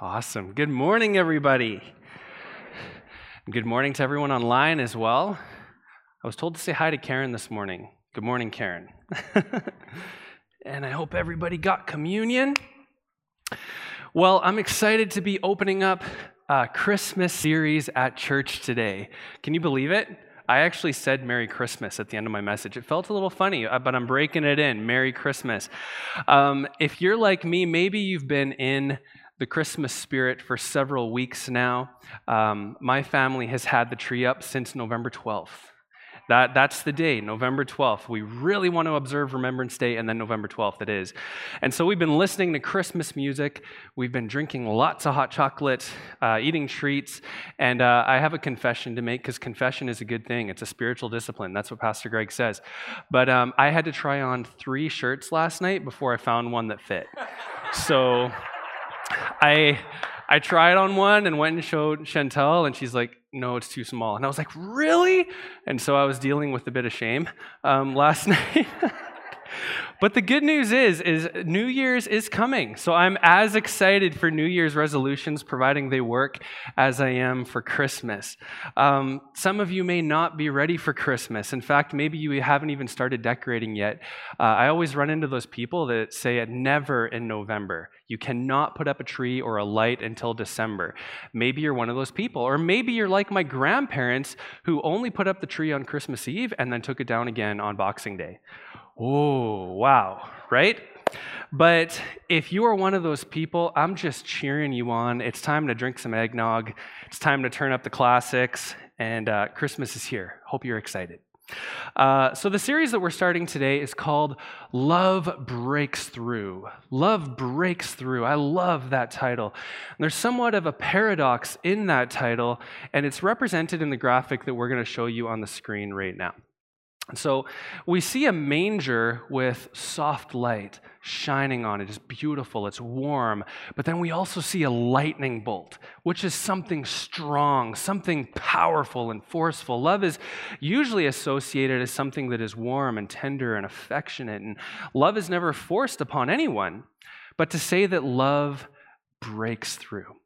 Awesome. Good morning, everybody. Good morning to everyone online as well. I was told to say hi to Karen this morning. Good morning, Karen. and I hope everybody got communion. Well, I'm excited to be opening up a Christmas series at church today. Can you believe it? I actually said Merry Christmas at the end of my message. It felt a little funny, uh, but I'm breaking it in. Merry Christmas. Um, if you're like me, maybe you've been in the Christmas spirit for several weeks now. Um, my family has had the tree up since November 12th. That, that's the day, November 12th. We really want to observe Remembrance Day, and then November 12th it is. And so we've been listening to Christmas music. We've been drinking lots of hot chocolate, uh, eating treats. And uh, I have a confession to make because confession is a good thing. It's a spiritual discipline. That's what Pastor Greg says. But um, I had to try on three shirts last night before I found one that fit. So I. I tried on one and went and showed Chantel, and she's like, no, it's too small. And I was like, really? And so I was dealing with a bit of shame um, last night. But the good news is, is New Year's is coming. So I'm as excited for New Year's resolutions, providing they work, as I am for Christmas. Um, some of you may not be ready for Christmas. In fact, maybe you haven't even started decorating yet. Uh, I always run into those people that say never in November. You cannot put up a tree or a light until December. Maybe you're one of those people. Or maybe you're like my grandparents who only put up the tree on Christmas Eve and then took it down again on Boxing Day. Oh, wow, right? But if you are one of those people, I'm just cheering you on. It's time to drink some eggnog. It's time to turn up the classics. And uh, Christmas is here. Hope you're excited. Uh, so, the series that we're starting today is called Love Breaks Through. Love Breaks Through. I love that title. And there's somewhat of a paradox in that title, and it's represented in the graphic that we're going to show you on the screen right now. And so we see a manger with soft light shining on it. It's beautiful, it's warm. But then we also see a lightning bolt, which is something strong, something powerful and forceful. Love is usually associated as something that is warm and tender and affectionate. And love is never forced upon anyone. But to say that love breaks through,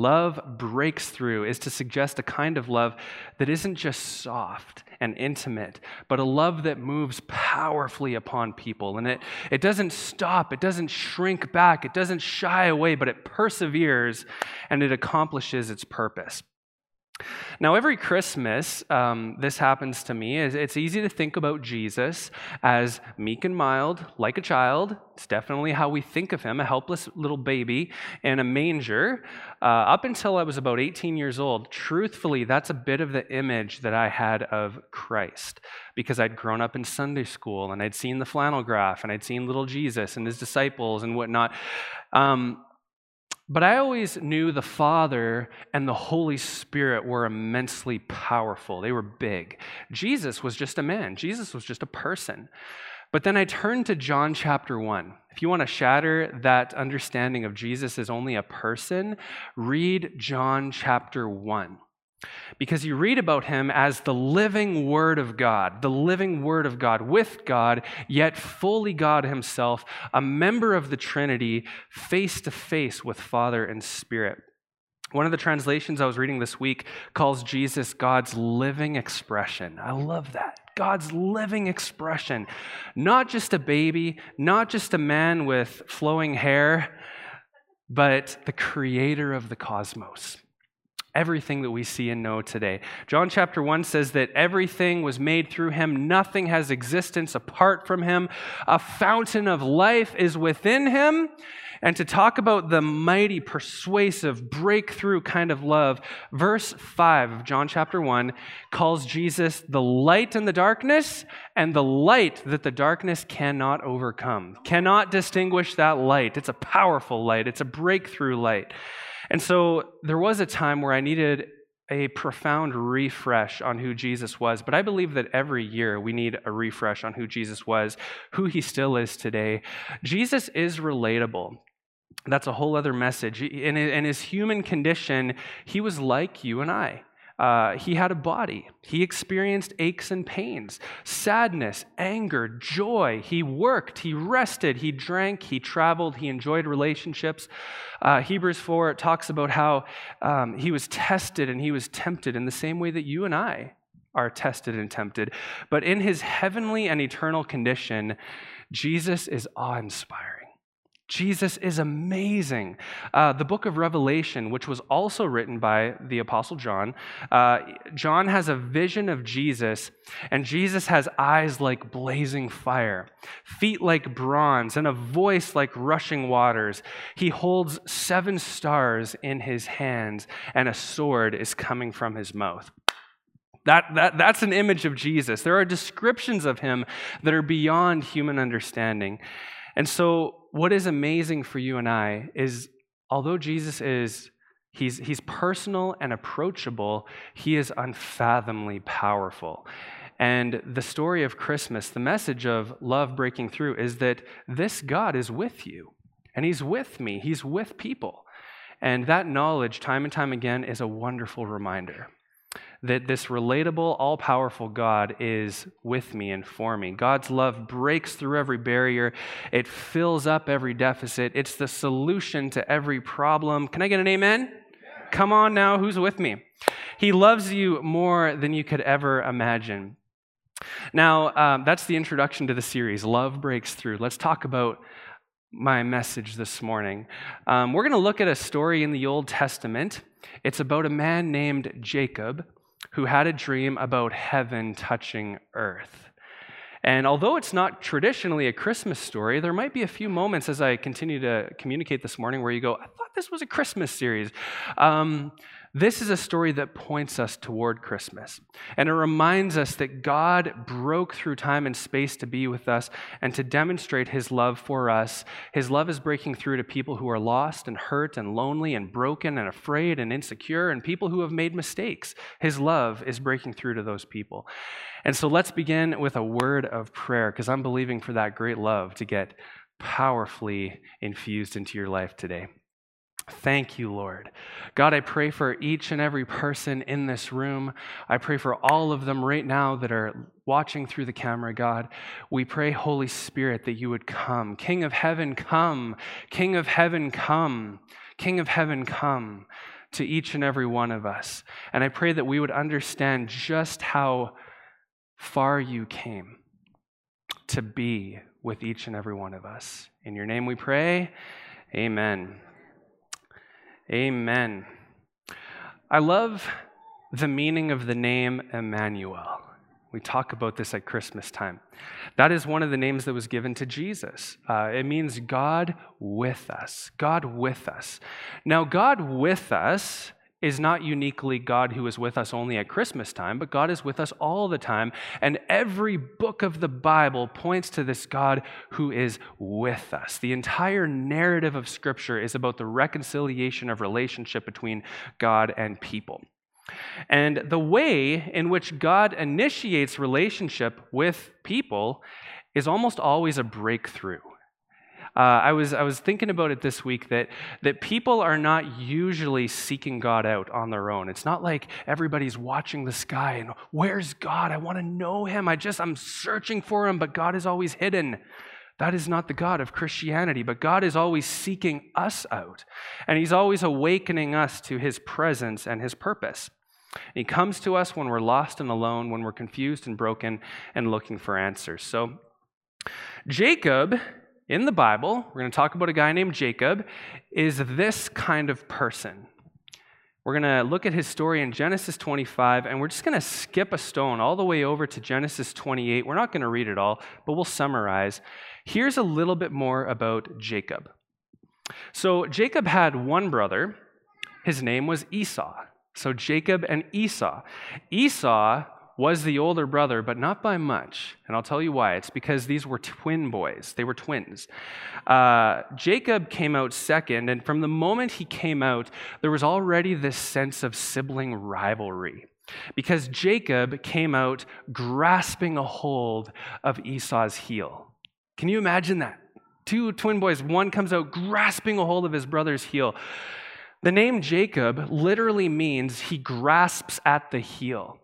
Love breaks through is to suggest a kind of love that isn't just soft and intimate, but a love that moves powerfully upon people. And it, it doesn't stop, it doesn't shrink back, it doesn't shy away, but it perseveres and it accomplishes its purpose. Now, every Christmas, um, this happens to me. It's easy to think about Jesus as meek and mild, like a child. It's definitely how we think of him, a helpless little baby in a manger. Uh, up until I was about 18 years old, truthfully, that's a bit of the image that I had of Christ because I'd grown up in Sunday school and I'd seen the flannel graph and I'd seen little Jesus and his disciples and whatnot. Um, but I always knew the Father and the Holy Spirit were immensely powerful. They were big. Jesus was just a man, Jesus was just a person. But then I turned to John chapter 1. If you want to shatter that understanding of Jesus as only a person, read John chapter 1 because you read about him as the living Word of God, the living Word of God with God, yet fully God himself, a member of the Trinity, face to face with Father and Spirit. One of the translations I was reading this week calls Jesus God's living expression. I love that. God's living expression. Not just a baby, not just a man with flowing hair, but the creator of the cosmos everything that we see and know today. John chapter 1 says that everything was made through him, nothing has existence apart from him. A fountain of life is within him. And to talk about the mighty, persuasive, breakthrough kind of love, verse 5 of John chapter 1 calls Jesus the light in the darkness and the light that the darkness cannot overcome. Cannot distinguish that light. It's a powerful light, it's a breakthrough light. And so there was a time where I needed a profound refresh on who Jesus was. But I believe that every year we need a refresh on who Jesus was, who he still is today. Jesus is relatable. That's a whole other message. In his human condition, he was like you and I. Uh, he had a body. He experienced aches and pains, sadness, anger, joy. He worked, he rested, he drank, he traveled, he enjoyed relationships. Uh, Hebrews 4 talks about how um, he was tested and he was tempted in the same way that you and I are tested and tempted. But in his heavenly and eternal condition, Jesus is awe inspiring. Jesus is amazing. Uh, the book of Revelation, which was also written by the Apostle John, uh, John has a vision of Jesus, and Jesus has eyes like blazing fire, feet like bronze, and a voice like rushing waters. He holds seven stars in his hands, and a sword is coming from his mouth. That, that, that's an image of Jesus. There are descriptions of him that are beyond human understanding. And so, what is amazing for you and I is although Jesus is he's, he's personal and approachable, he is unfathomably powerful. And the story of Christmas, the message of love breaking through, is that this God is with you. And he's with me, he's with people. And that knowledge, time and time again, is a wonderful reminder that this relatable, all powerful God is with me and for me. God's love breaks through every barrier, it fills up every deficit. It's the solution to every problem. Can I get an amen? Come on now, who's with me? He loves you more than you could ever imagine. Now, um, that's the introduction to the series, Love Breaks Through. Let's talk about my message this morning. Um, we're going to look at a story in the Old Testament. It's about a man named Jacob who had a dream about heaven touching earth. And although it's not traditionally a Christmas story, there might be a few moments as I continue to communicate this morning where you go, I thought this was a Christmas series. Um, this is a story that points us toward Christmas. And it reminds us that God broke through time and space to be with us and to demonstrate his love for us. His love is breaking through to people who are lost and hurt and lonely and broken and afraid and insecure and people who have made mistakes. His love is breaking through to those people. And so let's begin with a word of prayer because I'm believing for that great love to get powerfully infused into your life today. Thank you, Lord. God, I pray for each and every person in this room. I pray for all of them right now that are watching through the camera, God. We pray, Holy Spirit, that you would come. King of heaven, come. King of heaven, come. King of heaven, come to each and every one of us. And I pray that we would understand just how far you came to be with each and every one of us. In your name we pray. Amen. Amen. I love the meaning of the name Emmanuel. We talk about this at Christmas time. That is one of the names that was given to Jesus. Uh, it means God with us. God with us. Now, God with us is not uniquely God who is with us only at Christmas time, but God is with us all the time. And every book of the Bible points to this God who is with us. The entire narrative of Scripture is about the reconciliation of relationship between God and people. And the way in which God initiates relationship with people is almost always a breakthrough. Uh, I, was, I was thinking about it this week that, that people are not usually seeking God out on their own. It's not like everybody's watching the sky and, where's God? I want to know him. I just, I'm searching for him, but God is always hidden. That is not the God of Christianity, but God is always seeking us out. And He's always awakening us to His presence and His purpose. He comes to us when we're lost and alone, when we're confused and broken and looking for answers. So, Jacob in the Bible, we're going to talk about a guy named Jacob, is this kind of person. We're going to look at his story in Genesis 25, and we're just going to skip a stone all the way over to Genesis 28. We're not going to read it all, but we'll summarize. Here's a little bit more about Jacob. So, Jacob had one brother. His name was Esau. So, Jacob and Esau. Esau was the older brother, but not by much. And I'll tell you why. It's because these were twin boys, they were twins. Uh, Jacob came out second, and from the moment he came out, there was already this sense of sibling rivalry. Because Jacob came out grasping a hold of Esau's heel. Can you imagine that? Two twin boys, one comes out grasping a hold of his brother's heel. The name Jacob literally means he grasps at the heel.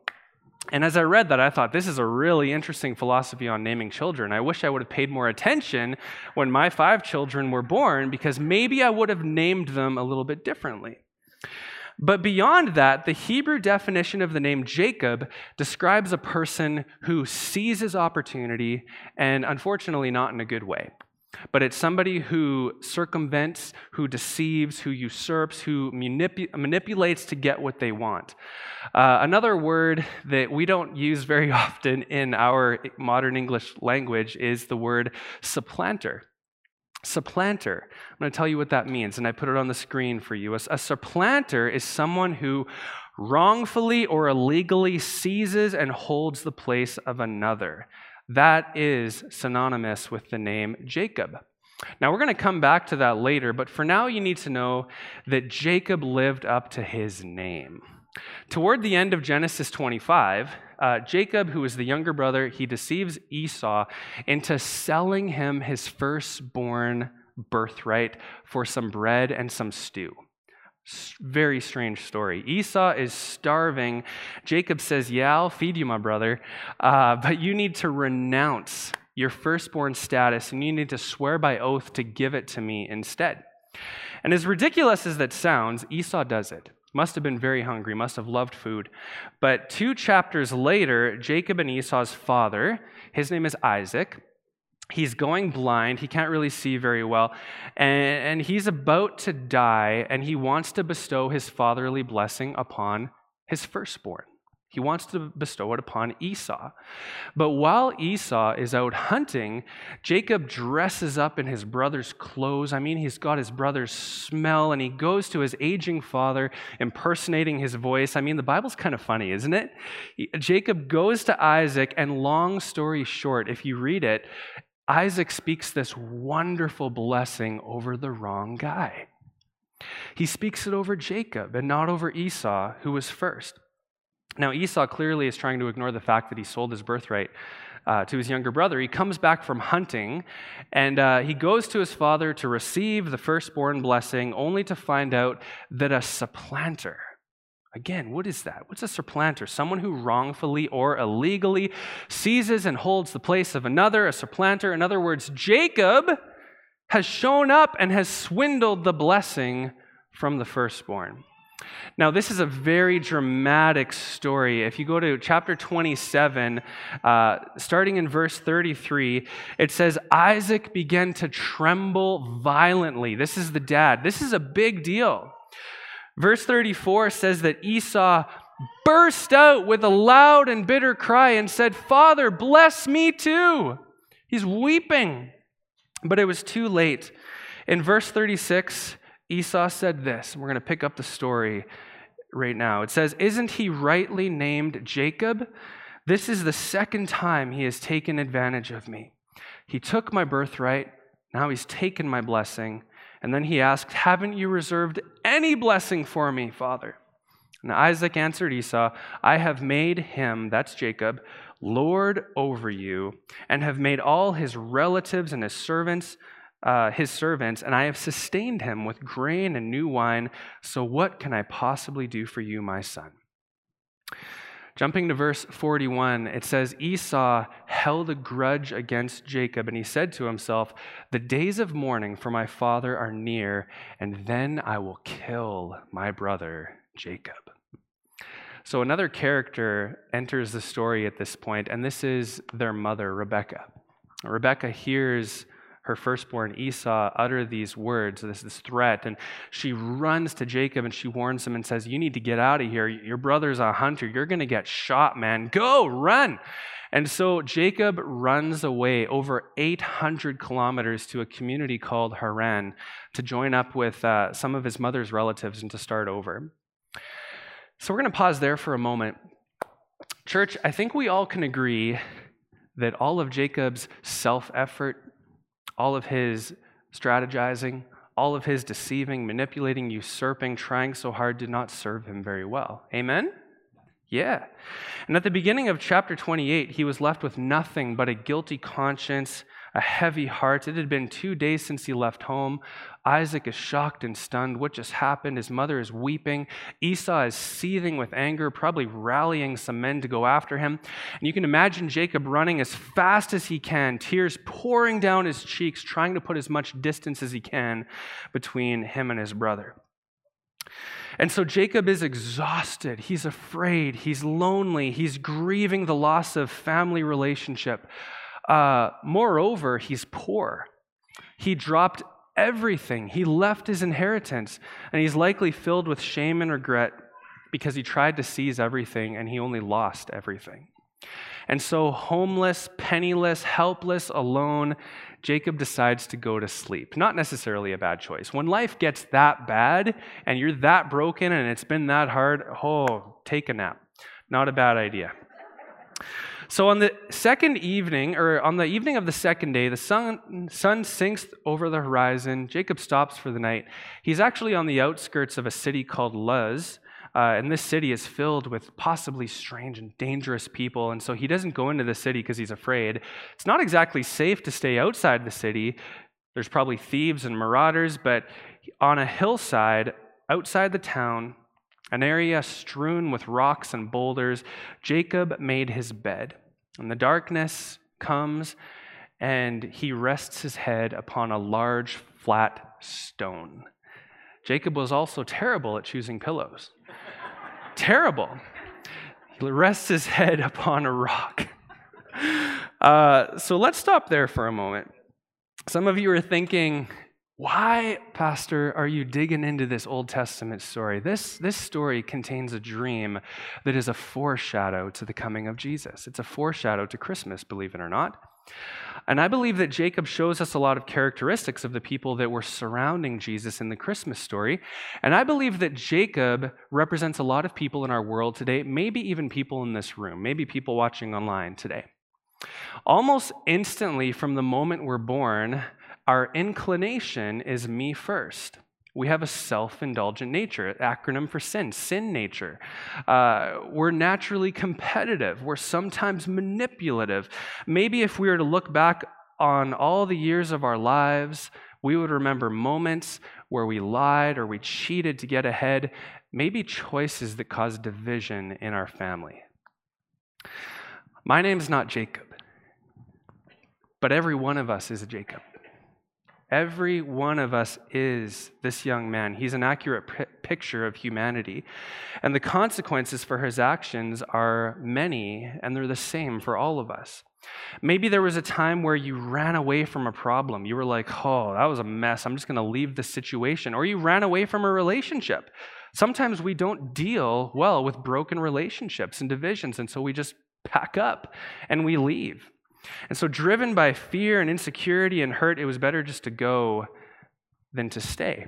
And as I read that, I thought, this is a really interesting philosophy on naming children. I wish I would have paid more attention when my five children were born, because maybe I would have named them a little bit differently. But beyond that, the Hebrew definition of the name Jacob describes a person who seizes opportunity, and unfortunately, not in a good way but it's somebody who circumvents, who deceives, who usurps, who manipu- manipulates to get what they want. Uh, another word that we don't use very often in our modern English language is the word supplanter. Supplanter. I'm going to tell you what that means, and I put it on the screen for you. A, a supplanter is someone who wrongfully or illegally seizes and holds the place of another. That is synonymous with the name Jacob. Now, we're going to come back to that later, but for now, you need to know that Jacob lived up to his name. Toward the end of Genesis 25, uh, Jacob, who is the younger brother, he deceives Esau into selling him his firstborn birthright for some bread and some stew. Very strange story. Esau is starving. Jacob says, Yeah, I'll feed you, my brother, uh, but you need to renounce your firstborn status and you need to swear by oath to give it to me instead. And as ridiculous as that sounds, Esau does it. Must have been very hungry, must have loved food. But two chapters later, Jacob and Esau's father, his name is Isaac, he's going blind. He can't really see very well. And, and, he's about to die, and he wants to bestow his fatherly blessing upon his firstborn. He wants to bestow it upon Esau. But while Esau is out hunting, Jacob dresses up in his brother's clothes. I mean, he's got his brother's smell, and he goes to his aging father, impersonating his voice. I mean, the Bible's kind of funny, isn't it? Jacob goes to Isaac, and long story short, if you read it, Isaac speaks this wonderful blessing over the wrong guy. He speaks it over Jacob and not over Esau, who was first. Now, Esau clearly is trying to ignore the fact that he sold his birthright uh, to his younger brother. He comes back from hunting and uh, he goes to his father to receive the firstborn blessing, only to find out that a supplanter, Again, what is that? What's a supplanter? Someone who wrongfully or illegally seizes and holds the place of another, a supplanter. In other words, Jacob has shown up and has swindled the blessing from the firstborn. Now, this is a very dramatic story. If you go to chapter 27, uh, starting in verse 33, it says, Isaac began to tremble violently. This is the dad. This is a big deal. Verse 34 says that Esau burst out with a loud and bitter cry and said, Father, bless me too. He's weeping. But it was too late. In verse 36, Esau said this, we're going to pick up the story right now. It says, Isn't he rightly named Jacob? This is the second time he has taken advantage of me. He took my birthright, now he's taken my blessing. And then he asked, Haven't you reserved any blessing for me, Father? And Isaac answered Esau, I have made him, that's Jacob, Lord over you, and have made all his relatives and his servants uh, his servants, and I have sustained him with grain and new wine. So what can I possibly do for you, my son? Jumping to verse 41, it says Esau held a grudge against Jacob, and he said to himself, The days of mourning for my father are near, and then I will kill my brother Jacob. So another character enters the story at this point, and this is their mother, Rebecca. Rebecca hears her firstborn Esau utter these words, this, this threat, and she runs to Jacob and she warns him and says, You need to get out of here. Your brother's a hunter. You're going to get shot, man. Go, run. And so Jacob runs away over 800 kilometers to a community called Haran to join up with uh, some of his mother's relatives and to start over. So we're going to pause there for a moment. Church, I think we all can agree that all of Jacob's self effort, all of his strategizing, all of his deceiving, manipulating, usurping, trying so hard did not serve him very well. Amen? Yeah. And at the beginning of chapter 28, he was left with nothing but a guilty conscience, a heavy heart. It had been two days since he left home. Isaac is shocked and stunned. What just happened? His mother is weeping. Esau is seething with anger, probably rallying some men to go after him. And you can imagine Jacob running as fast as he can, tears pouring down his cheeks, trying to put as much distance as he can between him and his brother. And so Jacob is exhausted. He's afraid. He's lonely. He's grieving the loss of family relationship. Uh, moreover, he's poor. He dropped everything. He left his inheritance, and he's likely filled with shame and regret because he tried to seize everything and he only lost everything. And so, homeless, penniless, helpless, alone, Jacob decides to go to sleep. Not necessarily a bad choice. When life gets that bad and you're that broken and it's been that hard, oh, take a nap. Not a bad idea. So on the second evening, or on the evening of the second day, the sun, sun sinks over the horizon. Jacob stops for the night. He's actually on the outskirts of a city called Luz. Uh, and this city is filled with possibly strange and dangerous people. And so he doesn't go into the city because he's afraid. It's not exactly safe to stay outside the city. There's probably thieves and marauders, but on a hillside outside the town, an area strewn with rocks and boulders, Jacob made his bed. And the darkness comes, and he rests his head upon a large flat stone. Jacob was also terrible at choosing pillows. terrible. He rests his head upon a rock. Uh, so let's stop there for a moment. Some of you are thinking, why, Pastor, are you digging into this Old Testament story? This, this story contains a dream that is a foreshadow to the coming of Jesus. It's a foreshadow to Christmas, believe it or not. And I believe that Jacob shows us a lot of characteristics of the people that were surrounding Jesus in the Christmas story. And I believe that Jacob represents a lot of people in our world today, maybe even people in this room, maybe people watching online today. Almost instantly from the moment we're born, our inclination is me first. We have a self indulgent nature, acronym for sin, sin nature. Uh, we're naturally competitive. We're sometimes manipulative. Maybe if we were to look back on all the years of our lives, we would remember moments where we lied or we cheated to get ahead, maybe choices that caused division in our family. My name's not Jacob, but every one of us is a Jacob. Every one of us is this young man. He's an accurate p- picture of humanity. And the consequences for his actions are many, and they're the same for all of us. Maybe there was a time where you ran away from a problem. You were like, oh, that was a mess. I'm just going to leave the situation. Or you ran away from a relationship. Sometimes we don't deal well with broken relationships and divisions, and so we just pack up and we leave. And so, driven by fear and insecurity and hurt, it was better just to go than to stay.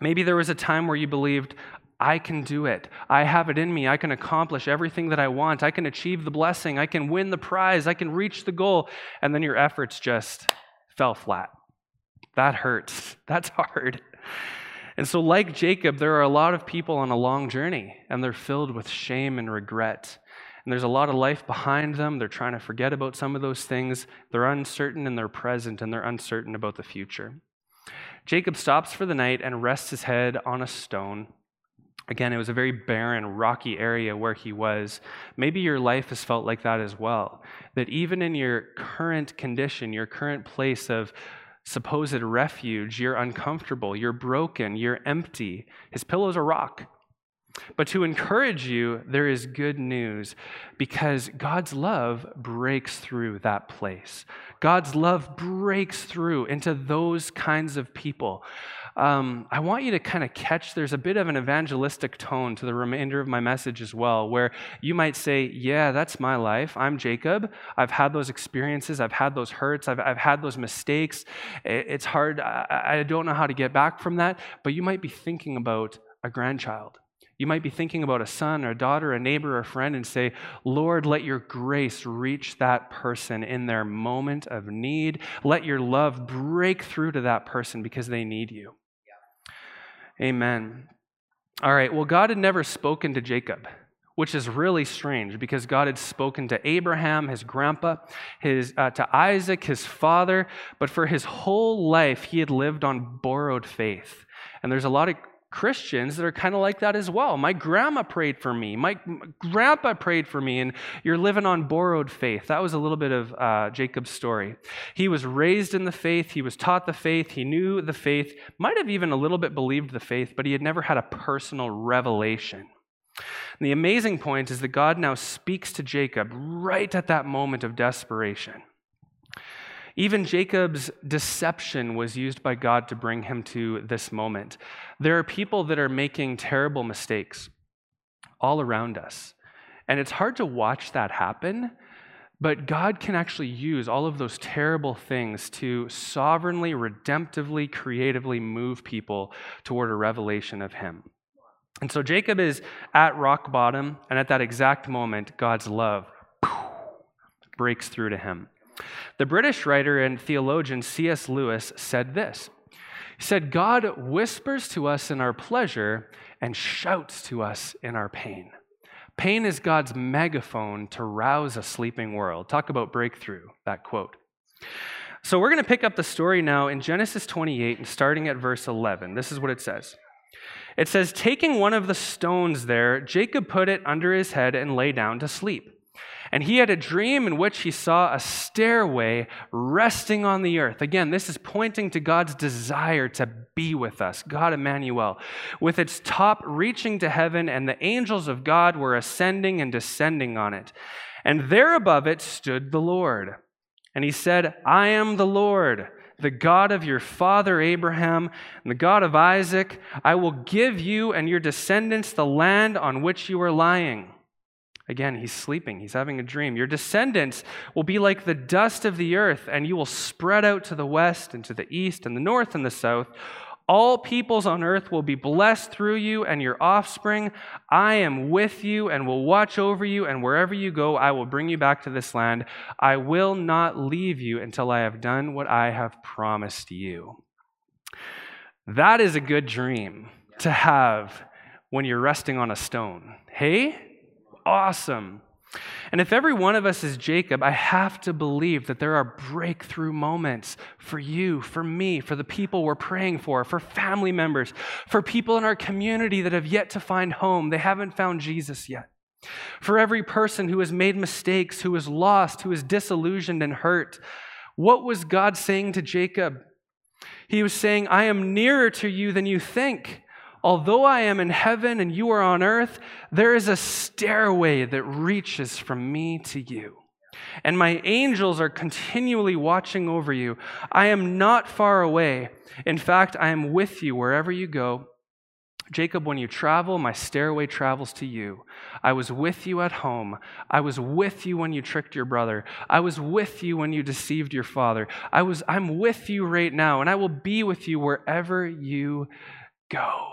Maybe there was a time where you believed, I can do it. I have it in me. I can accomplish everything that I want. I can achieve the blessing. I can win the prize. I can reach the goal. And then your efforts just fell flat. That hurts. That's hard. And so, like Jacob, there are a lot of people on a long journey, and they're filled with shame and regret and there's a lot of life behind them. They're trying to forget about some of those things. They're uncertain in their present and they're uncertain about the future. Jacob stops for the night and rests his head on a stone. Again, it was a very barren, rocky area where he was. Maybe your life has felt like that as well. That even in your current condition, your current place of supposed refuge, you're uncomfortable, you're broken, you're empty. His pillow's a rock. But to encourage you, there is good news because God's love breaks through that place. God's love breaks through into those kinds of people. Um, I want you to kind of catch there's a bit of an evangelistic tone to the remainder of my message as well, where you might say, Yeah, that's my life. I'm Jacob. I've had those experiences. I've had those hurts. I've, I've had those mistakes. It's hard. I, I don't know how to get back from that. But you might be thinking about a grandchild you might be thinking about a son or a daughter, a neighbor, or a friend, and say, Lord, let your grace reach that person in their moment of need. Let your love break through to that person because they need you. Yeah. Amen. All right, well, God had never spoken to Jacob which is really strange because God had spoken to Abraham, his grandpa, his, uh, to Isaac, his father, but for his whole life, he had lived on borrowed faith. And there's a lot of Christians that are kind of like that as well. My grandma prayed for me. My, grandpa prayed for me, and you're living on borrowed faith. That was a little bit of uh, Jacob's story. He was raised in the faith, he was taught the faith, he knew the faith, might have even a little bit believed the faith, but he had never had a personal revelation. And the amazing point is that God now speaks to Jacob right at that moment of desperation. Even Jacob's deception was used by God to bring him to this moment. There are people that are making terrible mistakes all around us. And it's hard to watch that happen, but God can actually use all of those terrible things to sovereignly, redemptively, creatively move people toward a revelation of Him. And so Jacob is at rock bottom, and at that exact moment, God's love breaks through to him. The British writer and theologian C.S. Lewis said this He said, God whispers to us in our pleasure and shouts to us in our pain. Pain is God's megaphone to rouse a sleeping world. Talk about breakthrough, that quote. So we're going to pick up the story now in Genesis 28 and starting at verse 11. This is what it says. It says, Taking one of the stones there, Jacob put it under his head and lay down to sleep. And he had a dream in which he saw a stairway resting on the earth. Again, this is pointing to God's desire to be with us, God Emmanuel, with its top reaching to heaven, and the angels of God were ascending and descending on it. And there above it stood the Lord. And he said, I am the Lord the God of your father Abraham, and the God of Isaac, I will give you and your descendants the land on which you are lying. Again, he's sleeping, he's having a dream. Your descendants will be like the dust of the earth, and you will spread out to the west and to the east and the north and the south. All peoples on earth will be blessed through you and your offspring. I am with you and will watch over you, and wherever you go, I will bring you back to this land. I will not leave you until I have done what I have promised you. That is a good dream to have when you're resting on a stone. Hey? Awesome. And if every one of us is Jacob, I have to believe that there are breakthrough moments for you, for me, for the people we're praying for, for family members, for people in our community that have yet to find home. They haven't found Jesus yet. For every person who has made mistakes, who is lost, who is disillusioned and hurt. What was God saying to Jacob? He was saying, I am nearer to you than you think. Although I am in heaven and you are on earth, there is a stairway that reaches from me to you. And my angels are continually watching over you. I am not far away. In fact, I am with you wherever you go. Jacob, when you travel, my stairway travels to you. I was with you at home. I was with you when you tricked your brother. I was with you when you deceived your father. I was, I'm with you right now, and I will be with you wherever you go.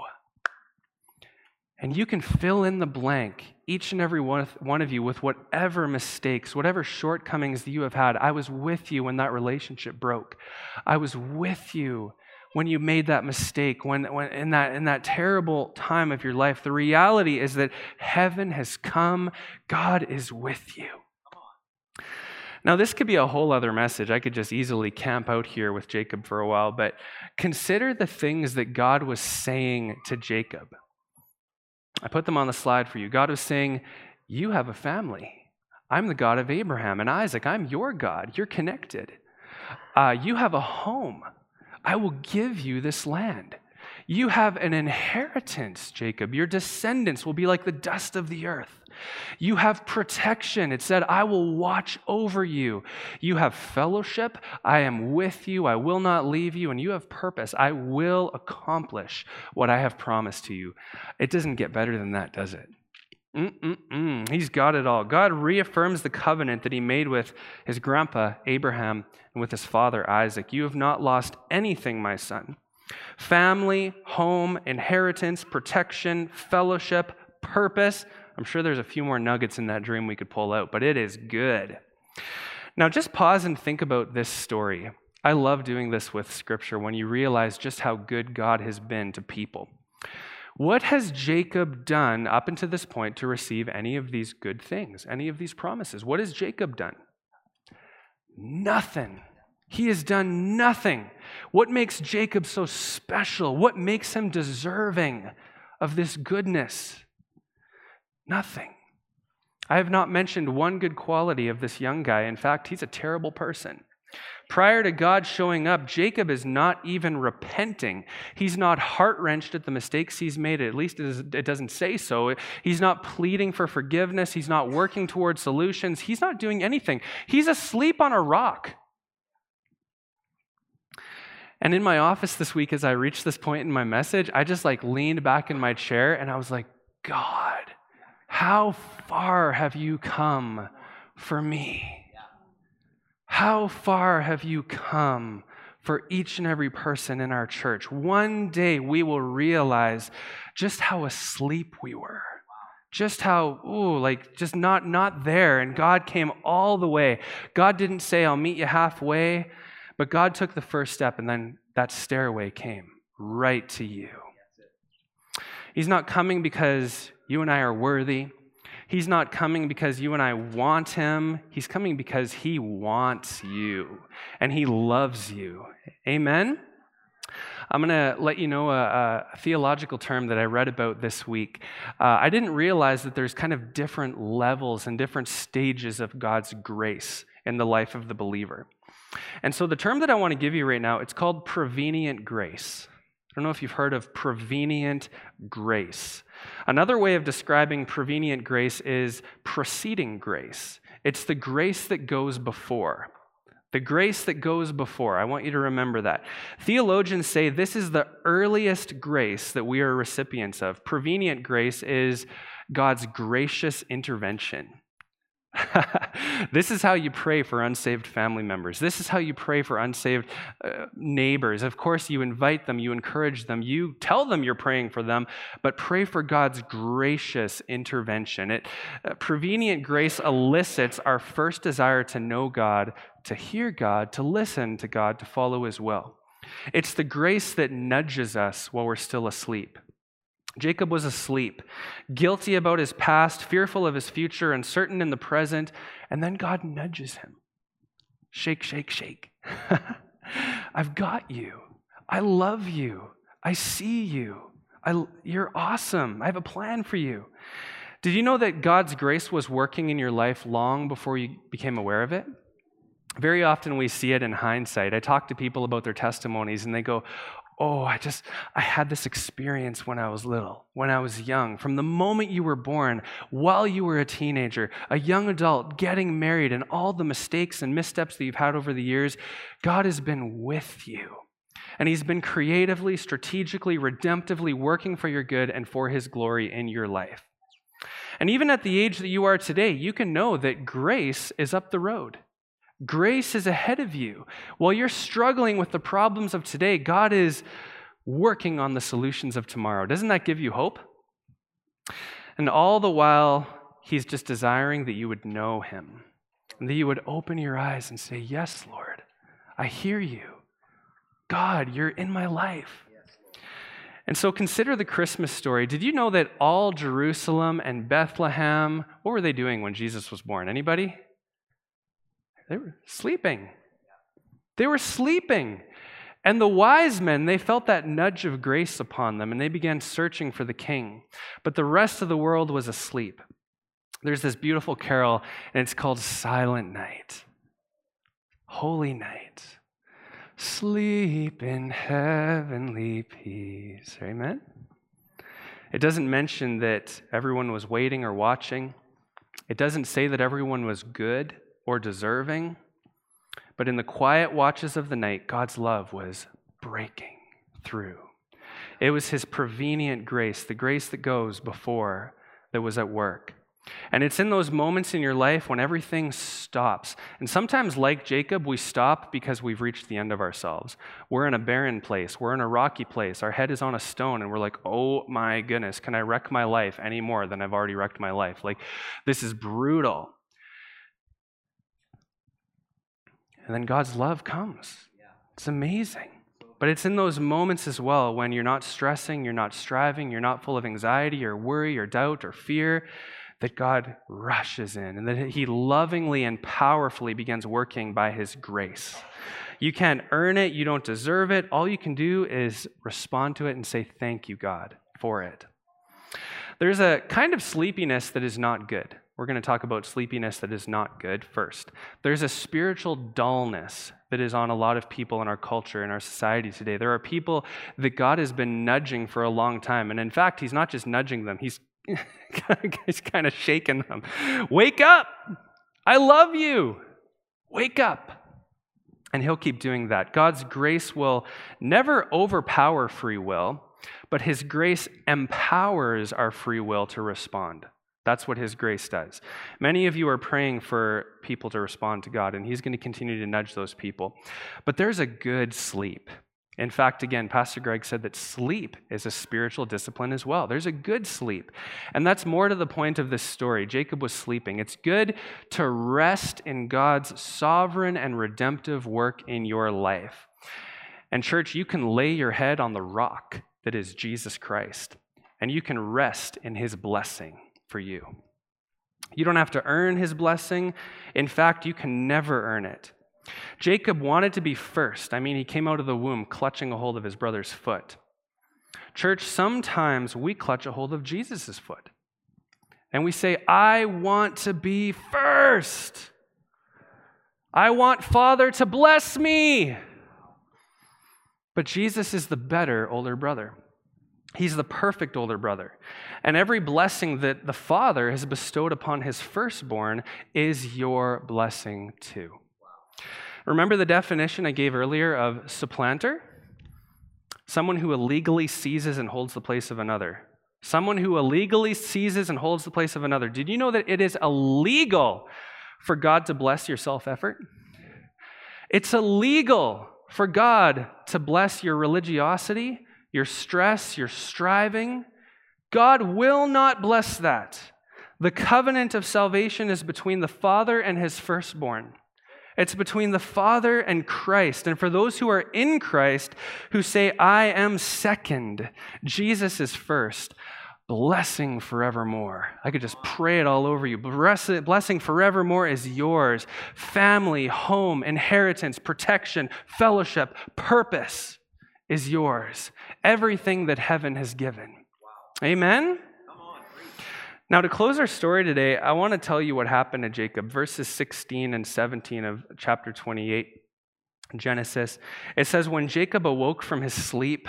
And you can fill in the blank, each and every one, of you, with whatever mistakes, whatever shortcomings that you have had. I was with you when that relationship broke. I was with you when you made that mistake, when, when in, that, in that terrible time of your life. The reality is that heaven has come, God is with you. Now, this could be a whole other message. I could just easily camp out here with Jacob for a while, but consider the things that God was saying to Jacob. I put them on the slide for you. God was saying, You have a family. I'm the God of Abraham and Isaac. I'm your God. You're connected. Uh, you have a home. I will give you this land. You have an inheritance, Jacob. Your descendants will be like the dust of the earth. You have protection. It said, I will watch over you. You have fellowship. I am with you. I will not leave you. And you have purpose. I will accomplish what I have promised to you. It doesn't get better than that, does it? Mm-mm-mm. He's got it all. God reaffirms the covenant that he made with his grandpa, Abraham, and with his father, Isaac. You have not lost anything, my son. Family, home, inheritance, protection, fellowship, purpose. I'm sure there's a few more nuggets in that dream we could pull out, but it is good. Now, just pause and think about this story. I love doing this with scripture when you realize just how good God has been to people. What has Jacob done up until this point to receive any of these good things, any of these promises? What has Jacob done? Nothing. He has done nothing. What makes Jacob so special? What makes him deserving of this goodness? Nothing. I have not mentioned one good quality of this young guy. In fact, he's a terrible person. Prior to God showing up, Jacob is not even repenting. He's not heart wrenched at the mistakes he's made. At least it doesn't say so. He's not pleading for forgiveness. He's not working towards solutions. He's not doing anything. He's asleep on a rock. And in my office this week, as I reached this point in my message, I just like leaned back in my chair and I was like, God, how far have you come for me? How far have you come for each and every person in our church? One day we will realize just how asleep we were. Just how, ooh, like just not not there. And God came all the way. God didn't say, I'll meet you halfway, but God took the first step and then that stairway came right to you. He's not coming because you and I are worthy. He's not coming because you and I want him. He's coming because he wants you and he loves you. Amen? I'm going to let you know a, a, theological term that I read about this week. Uh, I didn't realize that there's kind of different levels and different stages of God's grace in the life of the believer. And so the term that I want to give you right now, it's called prevenient grace. I don't know if you've heard of prevenient grace. Another way of describing prevenient grace is preceding grace. It's the grace that goes before. The grace that goes before. I want you to remember that. Theologians say this is the earliest grace that we are recipients of. Prevenient grace is God's gracious intervention. this is how you pray for unsaved family members. This is how you pray for unsaved uh, neighbors. Of course, you invite them, you encourage them, you tell them you're praying for them, but pray for God's gracious intervention. It, uh, prevenient grace elicits our first desire to know God, to hear God, to listen to God, to follow His will. It's the grace that nudges us while we're still asleep. Jacob was asleep, guilty about his past, fearful of his future, uncertain in the present, and then God nudges him. Shake, shake, shake. I've got you. I love you. I see you. I, you're awesome. I have a plan for you. Did you know that God's grace was working in your life long before you became aware of it? Very often we see it in hindsight. I talk to people about their testimonies and they go, oh, I just, I had this experience when I was little, when I was young. From the moment you were born, while you were a teenager, a young adult, getting married, and all the mistakes and missteps that you've had over the years, God has been with you. And He's been creatively, strategically, redemptively working for your good and for His glory in your life. And even at the age that you are today, you can know that grace is up the road. Grace is ahead of you. While you're struggling with the problems of today, God is working on the solutions of tomorrow. Doesn't that give you hope? And all the while, He's just desiring that you would know Him and that you would open your eyes and say, Yes, Lord, I hear you. God, you're in my life. And so consider the Christmas story. Did you know that all Jerusalem and Bethlehem, what were they doing when Jesus was born? Anybody? They were sleeping. They were sleeping. And the wise men, they felt that nudge of grace upon them and they began searching for the king. But the rest of the world was asleep. There's this beautiful carol, and it's called Silent Night. Holy night. Sleep in heavenly peace. Amen? It doesn't mention that everyone was waiting or watching. It doesn't say that everyone was good or deserving, but in the quiet watches of the night, God's love was breaking through. It was his prevenient grace, the grace that goes before, that was at work. And it's in those moments in your life when everything stops. And sometimes, like Jacob, we stop because we've reached the end of ourselves. We're in a barren place, we're in a rocky place, our head is on a stone, and we're like, oh my goodness, can I wreck my life any more than I've already wrecked my life? Like, this is brutal. And then God's love comes. It's amazing. But it's in those moments as well when you're not stressing, you're not striving, you're not full of anxiety or worry or doubt or fear that God rushes in and that He lovingly and powerfully begins working by His grace. You can't earn it, you don't deserve it. All you can do is respond to it and say, Thank you, God, for it. There's a kind of sleepiness that is not good. We're going to talk about sleepiness that is not good first. There's a spiritual dullness that is on a lot of people in our culture, in our society today. There are people that God has been nudging for a long time. And in fact, He's not just nudging them, He's, he's kind of shaking them. Wake up! I love you! Wake up! And He'll keep doing that. God's grace will never overpower free will, but His grace empowers our free will to respond. That's what His grace does. Many of you are praying for people to respond to God, and He's going to continue to nudge those people. But there's a good sleep. In fact, again, Pastor Greg said that sleep is a spiritual discipline as well. There's a good sleep. And that's more to the point of this story. Jacob was sleeping. It's good to rest in God's sovereign and redemptive work in your life. And, church, you can lay your head on the rock that is Jesus Christ, and you can rest in his blessing for you. You don't have to earn his blessing. In fact, you can never earn it. Jacob wanted to be first. I mean, he came out of the womb clutching a hold of his brother's foot. Church, sometimes we clutch a hold of Jesus' foot. And we say, I want to be first. I want Father to bless me. But Jesus is the better older brother. He's the perfect older brother. And every blessing that the Father has bestowed upon his firstborn is your blessing too. Remember the definition I gave earlier of supplanter? Someone who illegally seizes and holds the place of another. Someone who illegally seizes and holds the place of another. Did you know that it is illegal for God to bless your self effort? It's illegal for God to bless your religiosity your stress, your striving. God will not bless that. The covenant of salvation is between the Father and his firstborn. It's between the Father and Christ. And for those who are in Christ, who say, I am second, Jesus is first, blessing forevermore. I could just pray it all over you. Blessing forevermore is yours family, home, inheritance, protection, fellowship, purpose is yours. Everything that heaven has given. Wow. Amen? Now, to close our story today, I want to tell you what happened to Jacob. Verses 16 and 17 of chapter 28, Genesis. It says, When Jacob awoke from his sleep,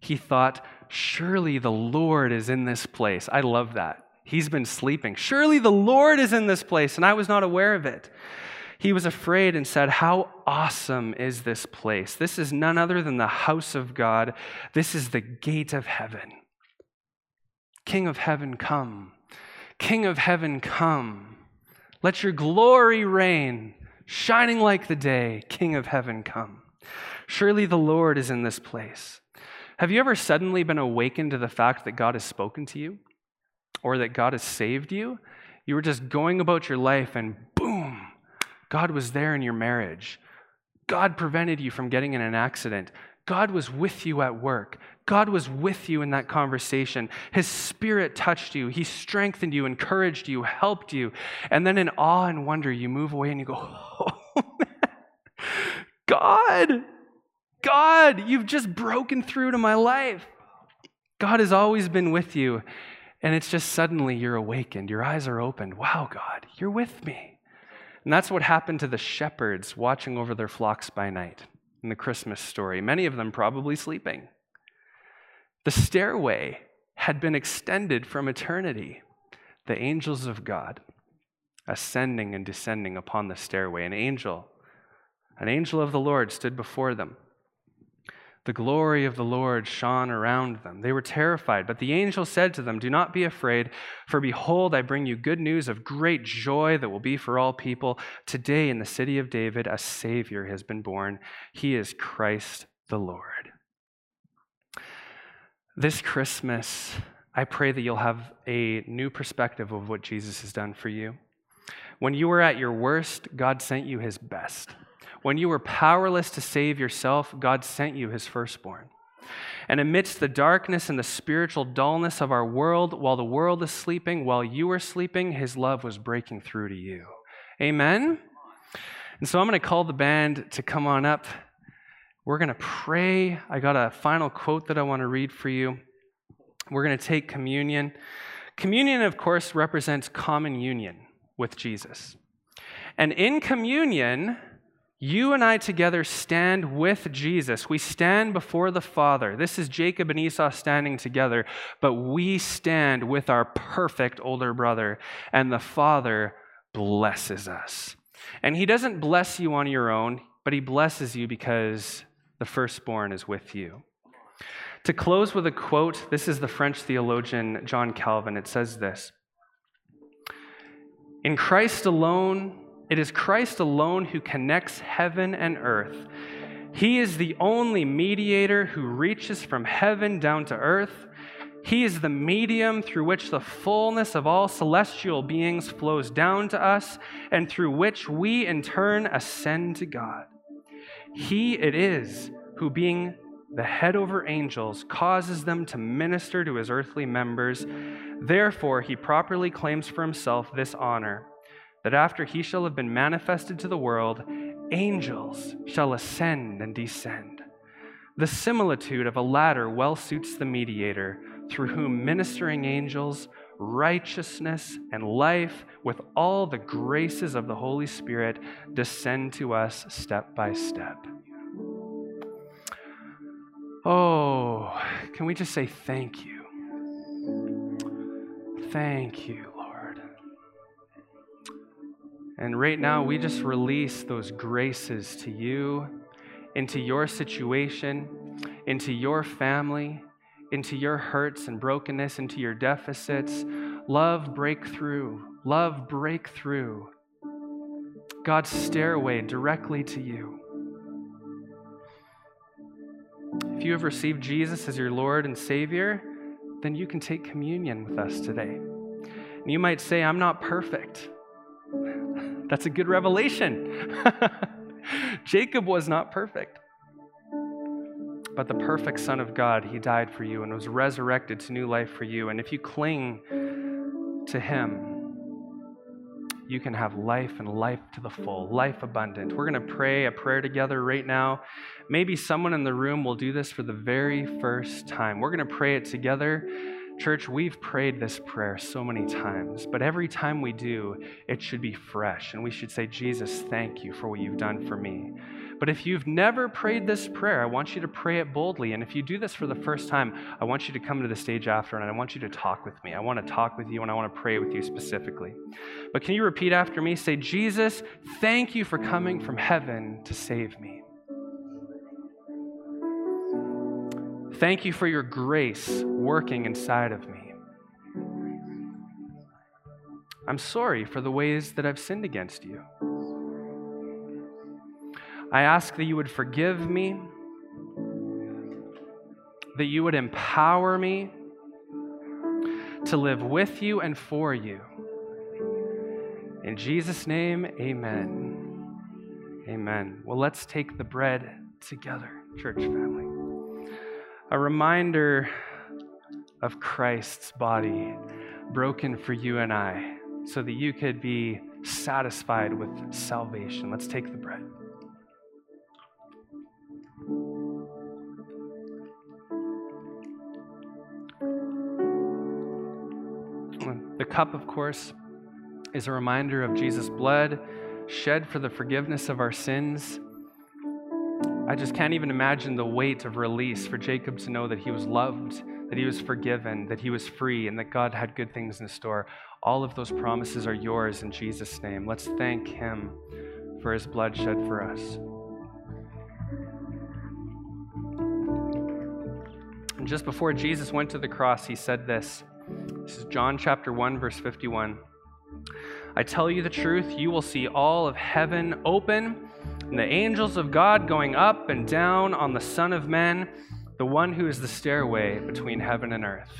he thought, Surely the Lord is in this place. I love that. He's been sleeping. Surely the Lord is in this place, and I was not aware of it he was afraid and said, How awesome is this place? This is none other than the house of God. This is the gate of heaven. King of heaven, come. King of heaven, come. Let your glory reign, shining like the day. King of heaven, come. Surely the Lord is in this place. Have you ever suddenly been awakened to the fact that God has spoken to you or that God has saved you? You were just going about your life and God was there in your marriage. God prevented you from getting in an accident. God was with you at work. God was with you in that conversation. His spirit touched you. He strengthened you, encouraged you, helped you. And then in awe and wonder, you move away and you go, Oh. God, God, you've just broken through to my life. God has always been with you. And it's just suddenly you're awakened. Your eyes are opened. Wow, God, you're with me. And that's what happened to the shepherds watching over their flocks by night in the Christmas story, many of them probably sleeping. The stairway had been extended from eternity. The angels of God ascending and descending upon the stairway. An angel, an angel of the Lord stood before them. The glory of the Lord shone around them. They were terrified, but the angel said to them, Do not be afraid, for behold, I bring you good news of great joy that will be for all people. Today in the city of David, a Savior has been born. He is Christ the Lord. This Christmas, I pray that you'll have a new perspective of what Jesus has done for you. When you were at your worst, God sent you his best. When you were powerless to save yourself, God sent you his firstborn. And amidst the darkness and the spiritual dullness of our world, while the world is sleeping, while you are sleeping, his love was breaking through to you. Amen? And so I'm going to call the band to come on up. We're going to pray. I got a final quote that I want to read for you. We're going to take communion. Communion, of course, represents common union with Jesus. And in communion, you and I together stand with Jesus. We stand before the Father. This is Jacob and Esau standing together, but we stand with our perfect older brother, and the Father blesses us. And He doesn't bless you on your own, but He blesses you because the firstborn is with you. To close with a quote, this is the French theologian John Calvin. It says this In Christ alone, it is Christ alone who connects heaven and earth. He is the only mediator who reaches from heaven down to earth. He is the medium through which the fullness of all celestial beings flows down to us and through which we in turn ascend to God. He it is who, being the head over angels, causes them to minister to his earthly members. Therefore, he properly claims for himself this honor that after he shall have been manifested to the world, angels shall ascend and descend. The similitude of a ladder well suits the mediator, through whom ministering angels, righteousness, and life, with all the graces of the Holy Spirit, descend to us step by step. Oh, can we just say thank you? Thank you, and right now, we just release those graces to you, into your situation, into your family, into your hurts and brokenness, into your deficits. Love breakthrough. Love breakthrough. God's stairway directly to you. If you have received Jesus as your Lord and Savior, then you can take communion with us today. And you might say, I'm not perfect. That's a good revelation. Jacob was not perfect. But the perfect Son of God, he died for you and was resurrected to new life for you. And if you cling to him, you can have life and life to the full, life abundant. We're going to pray a prayer together right now. Maybe someone in the room will do this for the very first time. We're going to pray it together. Church, we've prayed this prayer so many times, but every time we do, it should be fresh. And we should say, Jesus, thank you for what you've done for me. But if you've never prayed this prayer, I want you to pray it boldly. And if you do this for the first time, I want you to come to the stage after and I want you to talk with me. I want to talk with you and I want to pray with you specifically. But can you repeat after me? Say, Jesus, thank you for coming from heaven to save me. Thank you for your grace working inside of me. I'm sorry for the ways that I've sinned against you. I ask that you would forgive me, that you would empower me to live with you and for you. In Jesus' name, amen. Amen. Well, let's take the bread together, church family a reminder of Christ's body broken for you and I so that you could be satisfied with salvation. Let's take the bread. The cup, of course, is a reminder of Jesus' blood shed for the forgiveness of our sins. I just can't even imagine the weight of release for Jacob to know that he was loved, that he was forgiven, that he was free, and that God had good things in store. All of those promises are yours in Jesus' name. Let's thank him for his blood shed for us. And just before Jesus went to the cross, he said this. This is John chapter 1, verse 51. I tell you the truth, you will see all of heaven open and the angels of God going up and down on the Son of Man, the one who is the stairway between heaven and earth.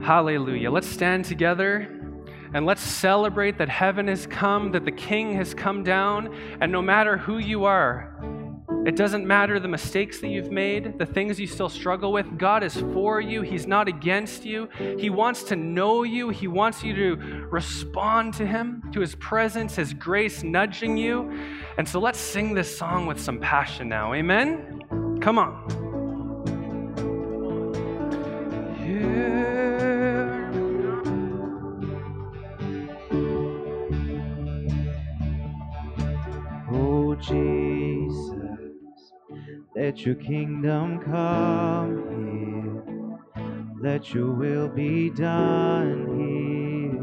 Hallelujah. Let's stand together And let's celebrate that heaven has come, that the King has come down. And no matter who you are, it doesn't matter the mistakes that you've made, the things you still struggle with. God is for you. He's not against you. He wants to know you. He wants you to respond to Him, to His presence, His grace nudging you. And so let's sing this song with some passion now. Amen? Come on. Oh, let your kingdom come here. Let your will be done here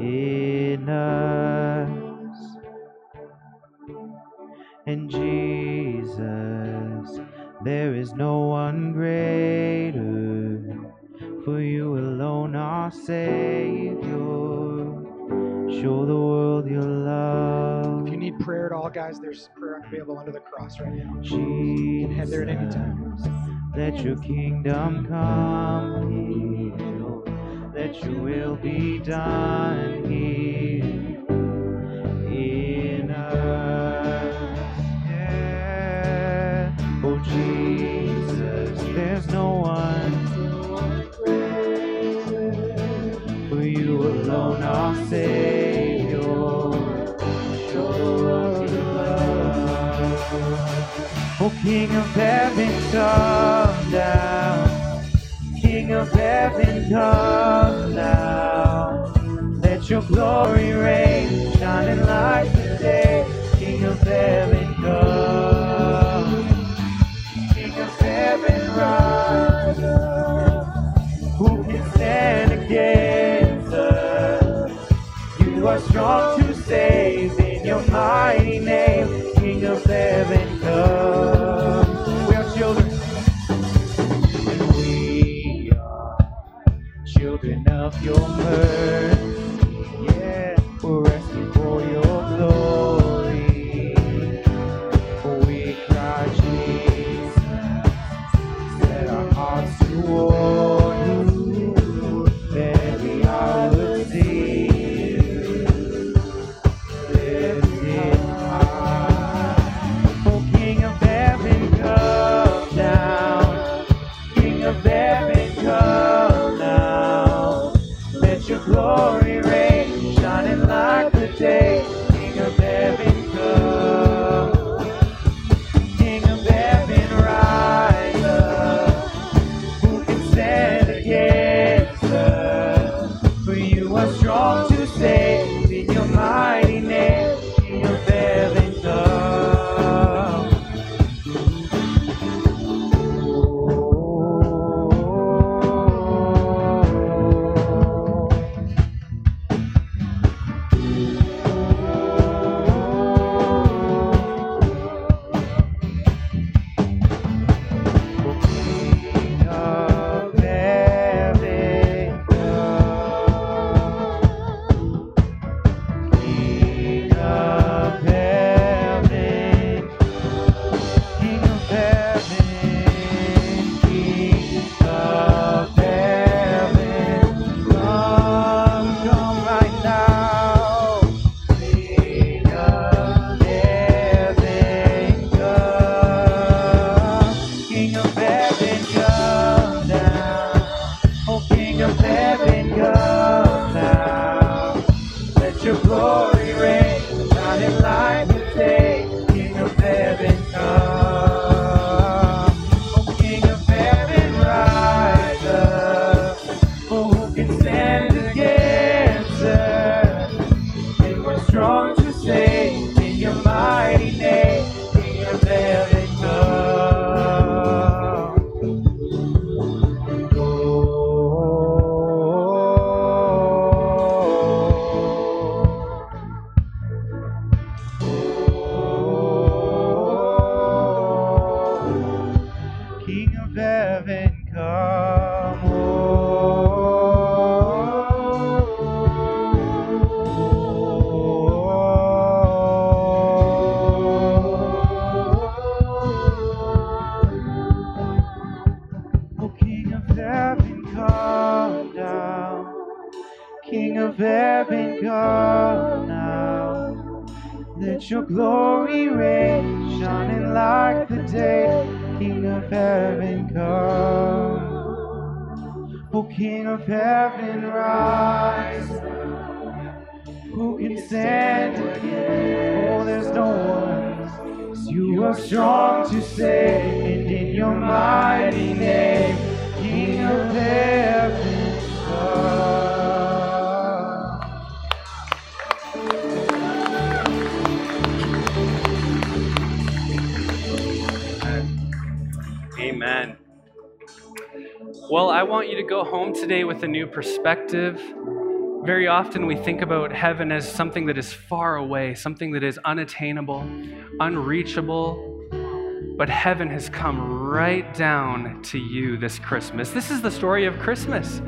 in us. And Jesus, there is no one greater, for you alone are Savior. Show the world your love. If you need prayer at all, guys, there's prayer available under the cross right now. You can head there at any time. Let your kingdom come here. Let your will be done here King of heaven, come down. King of heaven, come down. Let your glory reign, shining like the day. King of heaven, come. King of heaven, rise up. Who can stand against us? You are strong to save in your mighty name, Of heaven, come. We are children, and we are children of your mercy. Of heaven, come Well, I want you to go home today with a new perspective. Very often we think about heaven as something that is far away, something that is unattainable, unreachable. But heaven has come right down to you this Christmas. This is the story of Christmas.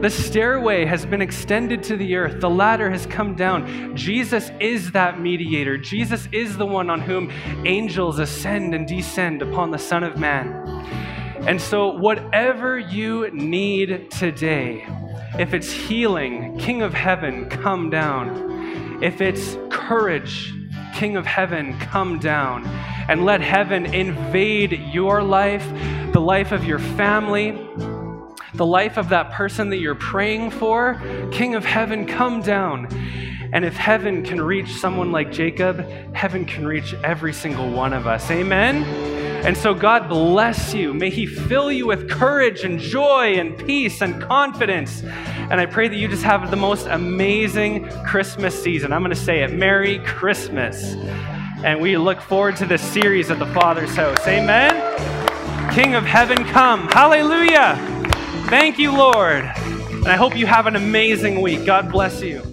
The stairway has been extended to the earth, the ladder has come down. Jesus is that mediator. Jesus is the one on whom angels ascend and descend upon the Son of Man. And so, whatever you need today, if it's healing, King of Heaven, come down. If it's courage, King of Heaven, come down. And let heaven invade your life, the life of your family, the life of that person that you're praying for. King of Heaven, come down. And if heaven can reach someone like Jacob, heaven can reach every single one of us. Amen? And so, God bless you. May He fill you with courage and joy and peace and confidence. And I pray that you just have the most amazing Christmas season. I'm going to say it Merry Christmas. And we look forward to this series at the Father's house. Amen? King of heaven, come. Hallelujah. Thank you, Lord. And I hope you have an amazing week. God bless you.